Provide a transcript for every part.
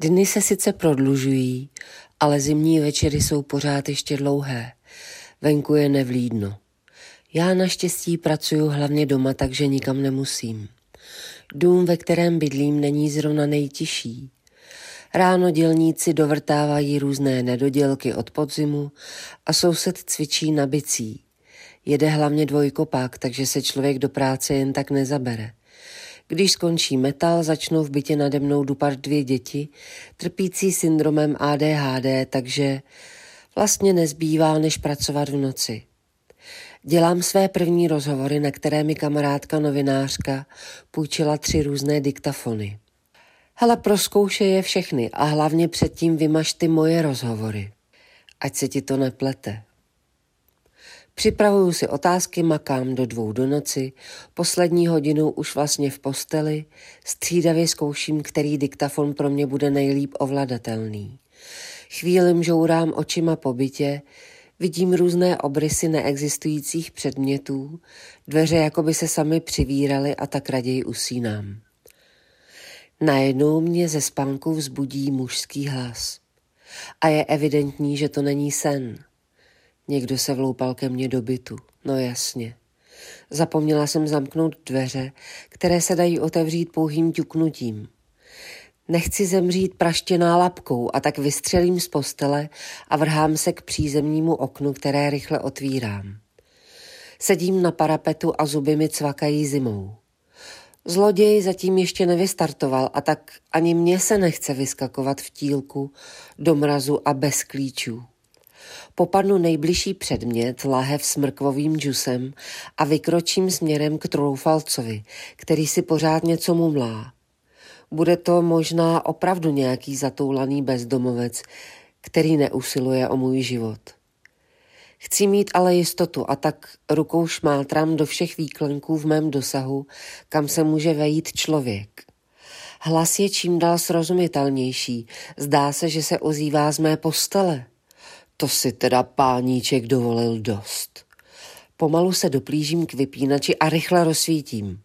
Dny se sice prodlužují, ale zimní večery jsou pořád ještě dlouhé. Venku je nevlídno. Já naštěstí pracuju hlavně doma, takže nikam nemusím. Dům, ve kterém bydlím, není zrovna nejtižší. Ráno dělníci dovrtávají různé nedodělky od podzimu a soused cvičí na bicí. Jede hlavně dvojkopák, takže se člověk do práce jen tak nezabere. Když skončí metal, začnou v bytě nade mnou dupat dvě děti, trpící syndromem ADHD, takže vlastně nezbývá, než pracovat v noci. Dělám své první rozhovory, na které mi kamarádka novinářka půjčila tři různé diktafony. Hele, proskoušej je všechny a hlavně předtím vymaž ty moje rozhovory. Ať se ti to neplete. Připravuju si otázky, makám do dvou do noci, poslední hodinu už vlastně v posteli, střídavě zkouším, který diktafon pro mě bude nejlíp ovladatelný. Chvíli mžourám očima po bytě, vidím různé obrysy neexistujících předmětů, dveře jako by se sami přivíraly a tak raději usínám. Najednou mě ze spánku vzbudí mužský hlas. A je evidentní, že to není sen. Někdo se vloupal ke mně do bytu. No jasně. Zapomněla jsem zamknout dveře, které se dají otevřít pouhým ťuknutím. Nechci zemřít praštěná lapkou a tak vystřelím z postele a vrhám se k přízemnímu oknu, které rychle otvírám. Sedím na parapetu a zuby mi cvakají zimou. Zloděj zatím ještě nevystartoval a tak ani mně se nechce vyskakovat v tílku, do mrazu a bez klíčů. Popadnu nejbližší předmět, lahev s mrkvovým džusem a vykročím směrem k troufalcovi, který si pořád něco mumlá. Bude to možná opravdu nějaký zatoulaný bezdomovec, který neusiluje o můj život. Chci mít ale jistotu a tak rukou šmátrám do všech výklenků v mém dosahu, kam se může vejít člověk. Hlas je čím dál srozumitelnější. Zdá se, že se ozývá z mé postele. To si teda páníček dovolil dost. Pomalu se doplížím k vypínači a rychle rozsvítím.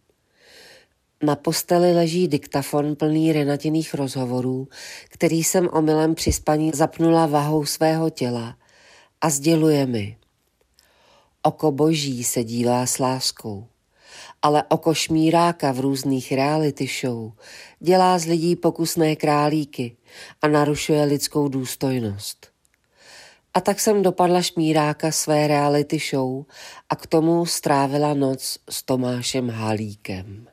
Na posteli leží diktafon plný renatiných rozhovorů, který jsem omylem při spaní zapnula vahou svého těla a sděluje mi. Oko boží se dívá s láskou, ale oko šmíráka v různých reality show dělá z lidí pokusné králíky a narušuje lidskou důstojnost. A tak jsem dopadla šmíráka své reality show a k tomu strávila noc s Tomášem Halíkem.